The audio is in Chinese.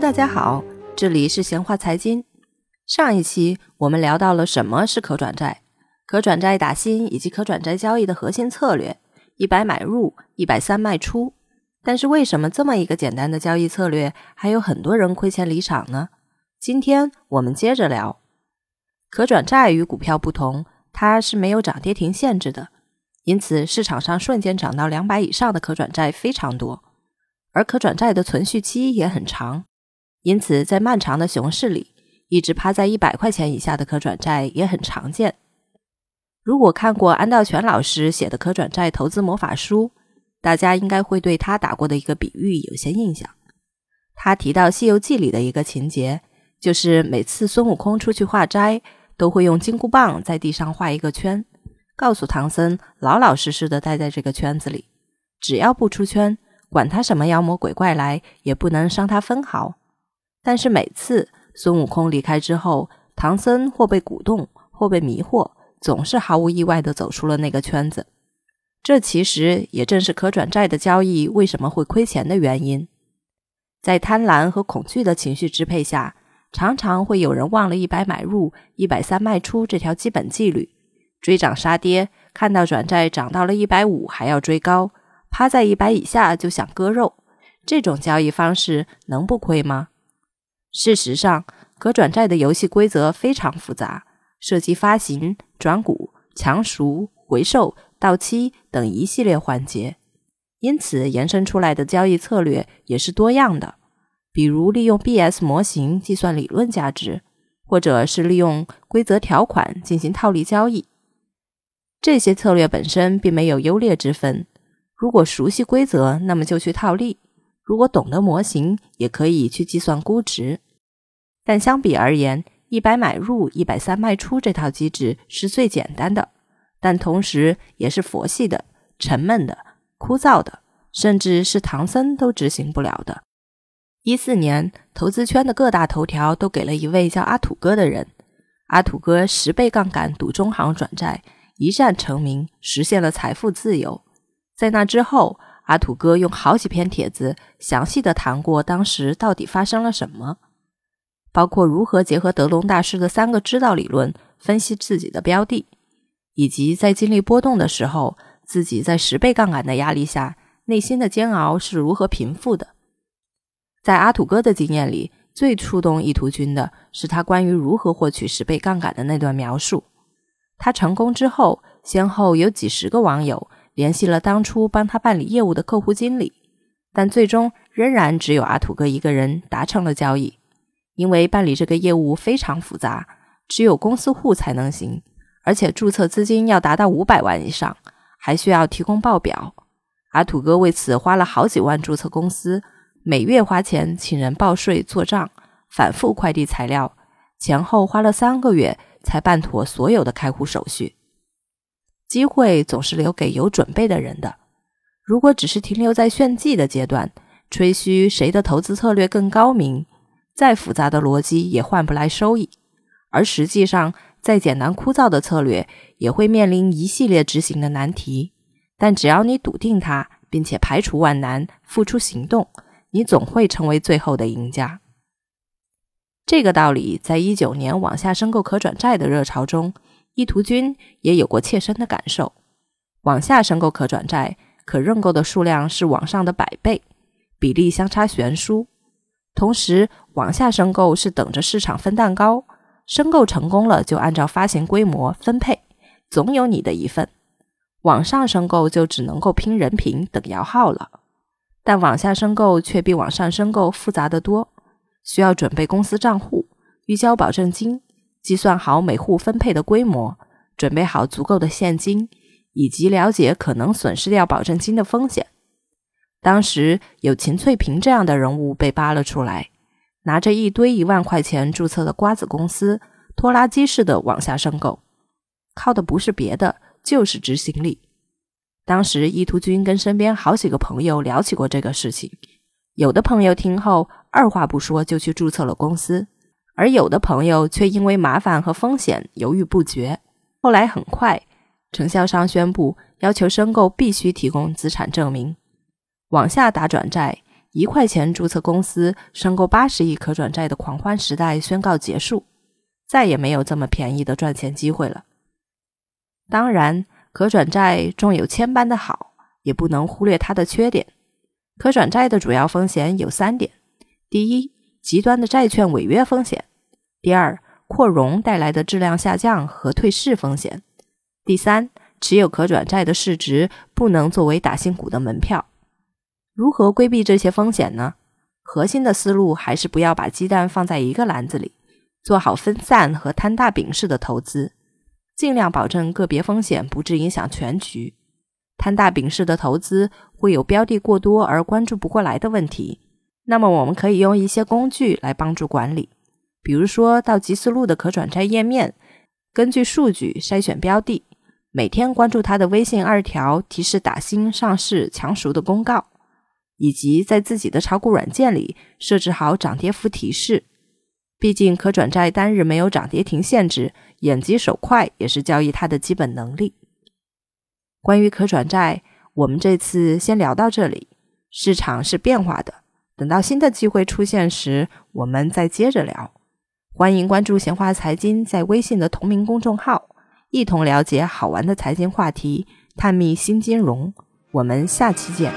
大家好，这里是闲话财经。上一期我们聊到了什么是可转债、可转债打新以及可转债交易的核心策略：一百买入，一百三卖出。但是为什么这么一个简单的交易策略，还有很多人亏钱离场呢？今天我们接着聊。可转债与股票不同，它是没有涨跌停限制的，因此市场上瞬间涨到两百以上的可转债非常多，而可转债的存续期也很长。因此，在漫长的熊市里，一直趴在一百块钱以下的可转债也很常见。如果看过安道全老师写的《可转债投资魔法书》，大家应该会对他打过的一个比喻有些印象。他提到《西游记》里的一个情节，就是每次孙悟空出去化斋，都会用金箍棒在地上画一个圈，告诉唐僧老老实实的待在这个圈子里，只要不出圈，管他什么妖魔鬼怪来，也不能伤他分毫。但是每次孙悟空离开之后，唐僧或被鼓动，或被迷惑，总是毫无意外地走出了那个圈子。这其实也正是可转债的交易为什么会亏钱的原因。在贪婪和恐惧的情绪支配下，常常会有人忘了一百买入、一百三卖出这条基本纪律，追涨杀跌，看到转债涨到了一百五还要追高，趴在一百以下就想割肉。这种交易方式能不亏吗？事实上，可转债的游戏规则非常复杂，涉及发行、转股、强赎、回售、到期等一系列环节，因此延伸出来的交易策略也是多样的。比如利用 BS 模型计算理论价值，或者是利用规则条款进行套利交易。这些策略本身并没有优劣之分。如果熟悉规则，那么就去套利。如果懂得模型，也可以去计算估值。但相比而言，一百买入、一百三卖出这套机制是最简单的，但同时也是佛系的、沉闷的、枯燥的，甚至是唐僧都执行不了的。一四年，投资圈的各大头条都给了一位叫阿土哥的人。阿土哥十倍杠杆赌中行转债，一战成名，实现了财富自由。在那之后，阿土哥用好几篇帖子详细的谈过当时到底发生了什么，包括如何结合德隆大师的三个知道理论分析自己的标的，以及在经历波动的时候，自己在十倍杠杆的压力下内心的煎熬是如何平复的。在阿土哥的经验里，最触动意图君的是他关于如何获取十倍杠杆的那段描述。他成功之后，先后有几十个网友。联系了当初帮他办理业务的客户经理，但最终仍然只有阿土哥一个人达成了交易。因为办理这个业务非常复杂，只有公司户才能行，而且注册资金要达到五百万以上，还需要提供报表。阿土哥为此花了好几万注册公司，每月花钱请人报税做账，反复快递材料，前后花了三个月才办妥所有的开户手续。机会总是留给有准备的人的。如果只是停留在炫技的阶段，吹嘘谁的投资策略更高明，再复杂的逻辑也换不来收益。而实际上，再简单枯燥的策略也会面临一系列执行的难题。但只要你笃定它，并且排除万难，付出行动，你总会成为最后的赢家。这个道理，在一九年往下申购可转债的热潮中。意图君也有过切身的感受，往下申购可转债，可认购的数量是往上的百倍，比例相差悬殊。同时，往下申购是等着市场分蛋糕，申购成功了就按照发行规模分配，总有你的一份。往上申购就只能够拼人品等摇号了。但往下申购却比往上申购复杂得多，需要准备公司账户，预交保证金。计算好每户分配的规模，准备好足够的现金，以及了解可能损失掉保证金的风险。当时有秦翠萍这样的人物被扒了出来，拿着一堆一万块钱注册的瓜子公司，拖拉机似的往下申购，靠的不是别的，就是执行力。当时意图君跟身边好几个朋友聊起过这个事情，有的朋友听后二话不说就去注册了公司。而有的朋友却因为麻烦和风险犹豫不决。后来很快，承销商宣布要求申购必须提供资产证明。往下打转债，一块钱注册公司申购八十亿可转债的狂欢时代宣告结束，再也没有这么便宜的赚钱机会了。当然，可转债纵有千般的好，也不能忽略它的缺点。可转债的主要风险有三点：第一，极端的债券违约风险；第二，扩容带来的质量下降和退市风险；第三，持有可转债的市值不能作为打新股的门票。如何规避这些风险呢？核心的思路还是不要把鸡蛋放在一个篮子里，做好分散和摊大饼式的投资，尽量保证个别风险不致影响全局。摊大饼式的投资会有标的过多而关注不过来的问题，那么我们可以用一些工具来帮助管理，比如说到集思路的可转债页面，根据数据筛选标的，每天关注他的微信二条提示打新、上市、强赎的公告。以及在自己的炒股软件里设置好涨跌幅提示，毕竟可转债单日没有涨跌停限制，眼疾手快也是交易它的基本能力。关于可转债，我们这次先聊到这里。市场是变化的，等到新的机会出现时，我们再接着聊。欢迎关注闲话财经在微信的同名公众号，一同了解好玩的财经话题，探秘新金融。我们下期见。